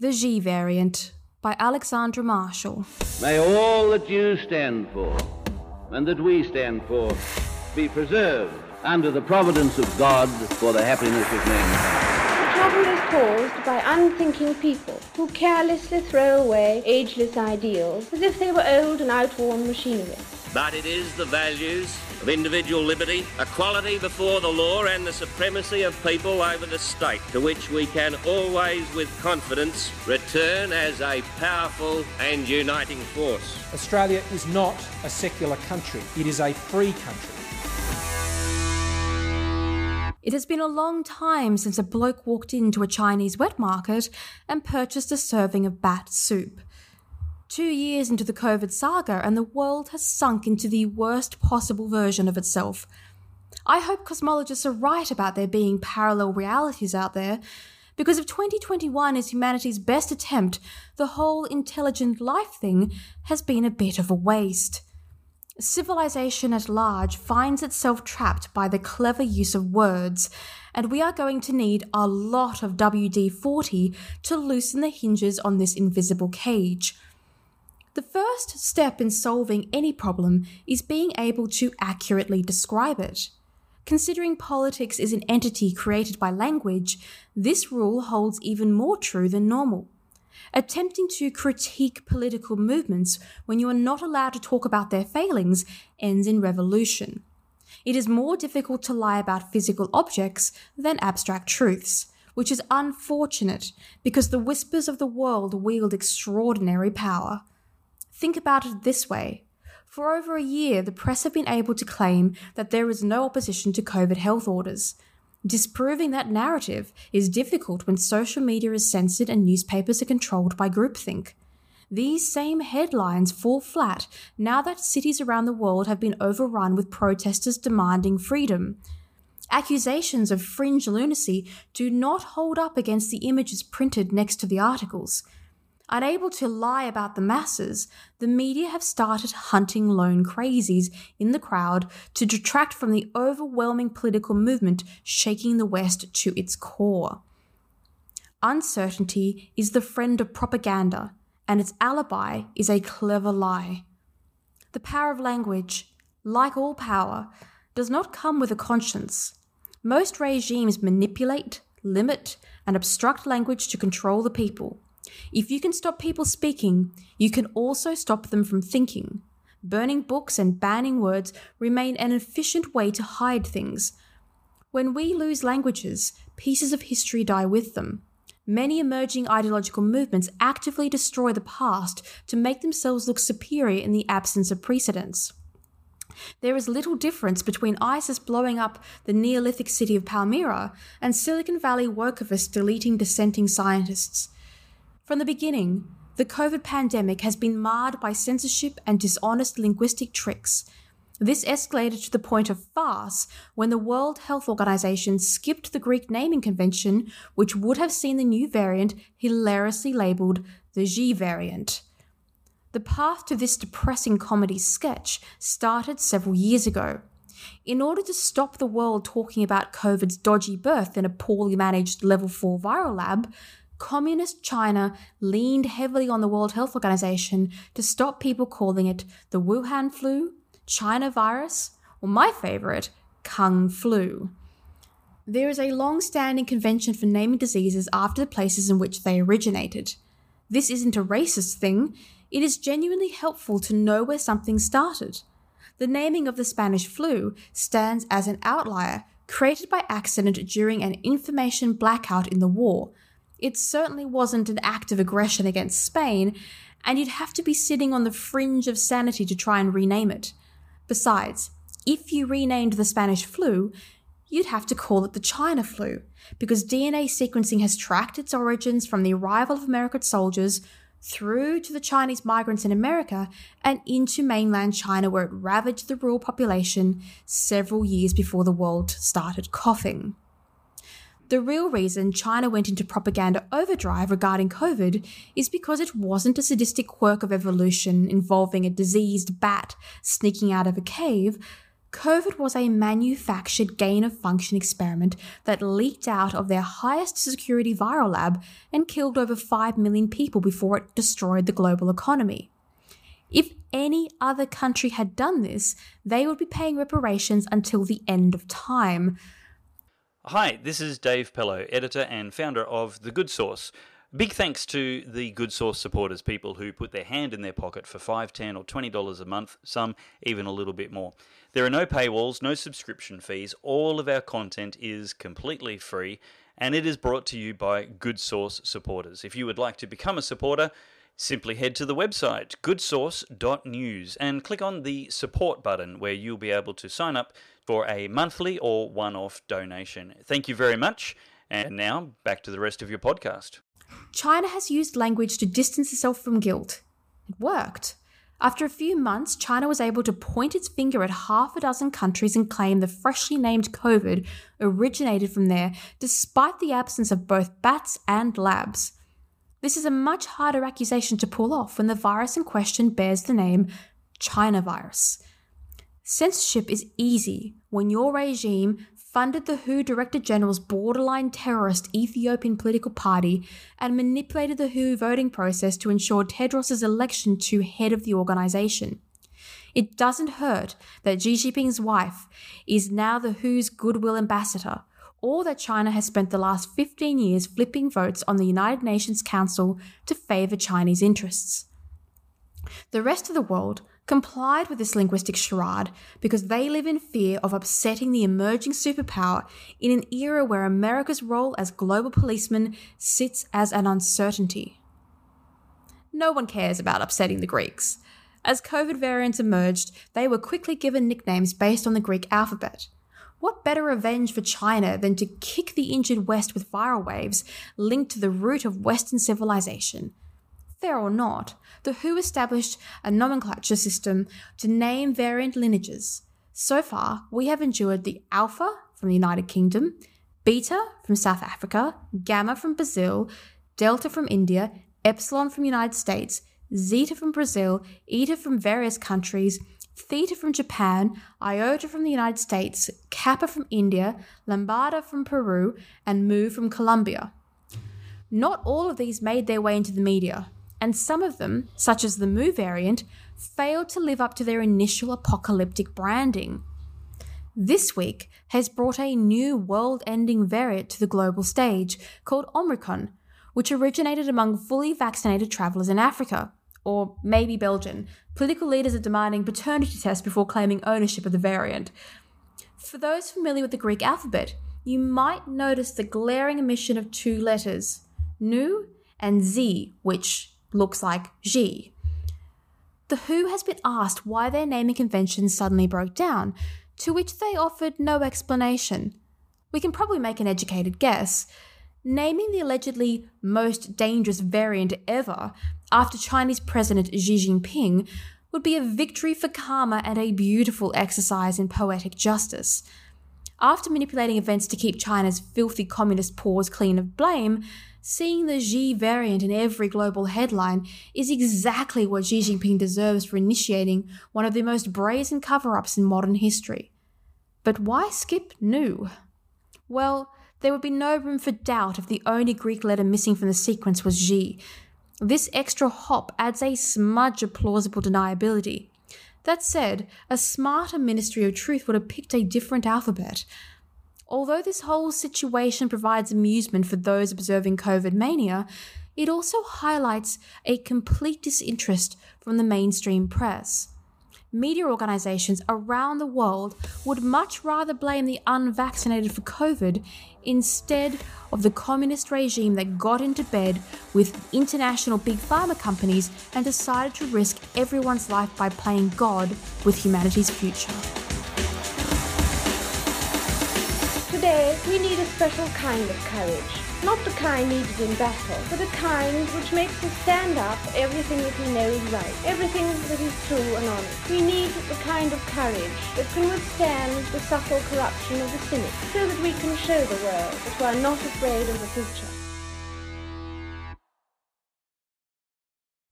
The Xi Variant by Alexandra Marshall. May all that you stand for and that we stand for be preserved under the providence of God for the happiness of mankind. The trouble is caused by unthinking people who carelessly throw away ageless ideals as if they were old and outworn machinery. But it is the values of individual liberty, equality before the law, and the supremacy of people over the state to which we can always, with confidence, return as a powerful and uniting force. Australia is not a secular country, it is a free country. It has been a long time since a bloke walked into a Chinese wet market and purchased a serving of bat soup. Two years into the COVID saga, and the world has sunk into the worst possible version of itself. I hope cosmologists are right about there being parallel realities out there, because if 2021 is humanity's best attempt, the whole intelligent life thing has been a bit of a waste. Civilization at large finds itself trapped by the clever use of words, and we are going to need a lot of WD 40 to loosen the hinges on this invisible cage. The first step in solving any problem is being able to accurately describe it. Considering politics is an entity created by language, this rule holds even more true than normal. Attempting to critique political movements when you are not allowed to talk about their failings ends in revolution. It is more difficult to lie about physical objects than abstract truths, which is unfortunate because the whispers of the world wield extraordinary power. Think about it this way. For over a year, the press have been able to claim that there is no opposition to COVID health orders, Disproving that narrative is difficult when social media is censored and newspapers are controlled by groupthink. These same headlines fall flat now that cities around the world have been overrun with protesters demanding freedom. Accusations of fringe lunacy do not hold up against the images printed next to the articles. Unable to lie about the masses, the media have started hunting lone crazies in the crowd to detract from the overwhelming political movement shaking the West to its core. Uncertainty is the friend of propaganda, and its alibi is a clever lie. The power of language, like all power, does not come with a conscience. Most regimes manipulate, limit, and obstruct language to control the people. If you can stop people speaking, you can also stop them from thinking. Burning books and banning words remain an efficient way to hide things. When we lose languages, pieces of history die with them. Many emerging ideological movements actively destroy the past to make themselves look superior in the absence of precedents. There is little difference between ISIS blowing up the Neolithic city of Palmyra and Silicon Valley wokevists deleting dissenting scientists. From the beginning, the COVID pandemic has been marred by censorship and dishonest linguistic tricks. This escalated to the point of farce when the World Health Organization skipped the Greek naming convention, which would have seen the new variant hilariously labeled the Xi variant. The path to this depressing comedy sketch started several years ago. In order to stop the world talking about COVID's dodgy birth in a poorly managed level 4 viral lab, Communist China leaned heavily on the World Health Organization to stop people calling it the Wuhan flu, China virus, or my favorite, Kung flu. There is a long standing convention for naming diseases after the places in which they originated. This isn't a racist thing, it is genuinely helpful to know where something started. The naming of the Spanish flu stands as an outlier created by accident during an information blackout in the war it certainly wasn't an act of aggression against Spain, and you'd have to be sitting on the fringe of sanity to try and rename it. Besides, if you renamed the Spanish flu, you'd have to call it the China flu, because DNA sequencing has tracked its origins from the arrival of American soldiers through to the Chinese migrants in America and into mainland China, where it ravaged the rural population several years before the world started coughing. The real reason China went into propaganda overdrive regarding COVID is because it wasn't a sadistic quirk of evolution involving a diseased bat sneaking out of a cave, COVID was a manufactured gain of function experiment that leaked out of their highest security viral lab and killed over 5 million people before it destroyed the global economy. If any other country had done this, they would be paying reparations until the end of time. Hi, this is Dave Pellowe, editor and founder of The Good Sauce. Big thanks to the Good Sauce supporters, people who put their hand in their pocket for $5, 10 or $20 a month, some even a little bit more. There are no paywalls, no subscription fees. All of our content is completely free and it is brought to you by Good Sauce supporters. If you would like to become a supporter, simply head to the website goodsauce.news and click on the support button where you'll be able to sign up for a monthly or one off donation. Thank you very much. And now back to the rest of your podcast. China has used language to distance itself from guilt. It worked. After a few months, China was able to point its finger at half a dozen countries and claim the freshly named COVID originated from there, despite the absence of both bats and labs. This is a much harder accusation to pull off when the virus in question bears the name China virus. Censorship is easy when your regime funded the WHO Director General's borderline terrorist Ethiopian political party and manipulated the WHO voting process to ensure Tedros's election to head of the organization. It doesn't hurt that Xi Jinping's wife is now the WHO's goodwill ambassador, or that China has spent the last 15 years flipping votes on the United Nations Council to favor Chinese interests. The rest of the world complied with this linguistic charade because they live in fear of upsetting the emerging superpower in an era where America's role as global policeman sits as an uncertainty. No one cares about upsetting the Greeks. As COVID variants emerged, they were quickly given nicknames based on the Greek alphabet. What better revenge for China than to kick the injured West with viral waves linked to the root of Western civilization? Fair or not, the WHO established a nomenclature system to name variant lineages. So far, we have endured the Alpha from the United Kingdom, Beta from South Africa, Gamma from Brazil, Delta from India, Epsilon from United States, Zeta from Brazil, Eta from various countries, Theta from Japan, Iota from the United States, Kappa from India, Lambda from Peru, and Mu from Colombia. Not all of these made their way into the media, and some of them, such as the Mu variant, failed to live up to their initial apocalyptic branding. This week has brought a new world ending variant to the global stage called Omicron, which originated among fully vaccinated travelers in Africa, or maybe Belgian. Political leaders are demanding paternity tests before claiming ownership of the variant. For those familiar with the Greek alphabet, you might notice the glaring omission of two letters, Nu and Xi, which looks like Xi. The WHO has been asked why their naming convention suddenly broke down, to which they offered no explanation. We can probably make an educated guess. Naming the allegedly most dangerous variant ever after Chinese President Xi Jinping would be a victory for karma and a beautiful exercise in poetic justice. After manipulating events to keep China's filthy communist paws clean of blame, Seeing the Xi variant in every global headline is exactly what Xi Jinping deserves for initiating one of the most brazen cover ups in modern history. But why skip Nu? Well, there would be no room for doubt if the only Greek letter missing from the sequence was Xi. This extra hop adds a smudge of plausible deniability. That said, a smarter Ministry of Truth would have picked a different alphabet. Although this whole situation provides amusement for those observing COVID mania, it also highlights a complete disinterest from the mainstream press. Media organizations around the world would much rather blame the unvaccinated for COVID instead of the communist regime that got into bed with international big pharma companies and decided to risk everyone's life by playing God with humanity's future. Today, we need a special kind of courage. Not the kind needed in battle, but a kind which makes us stand up for everything that we know is right, everything that is true and honest. We need the kind of courage that can withstand the subtle corruption of the cynic, so that we can show the world that we are not afraid of the future.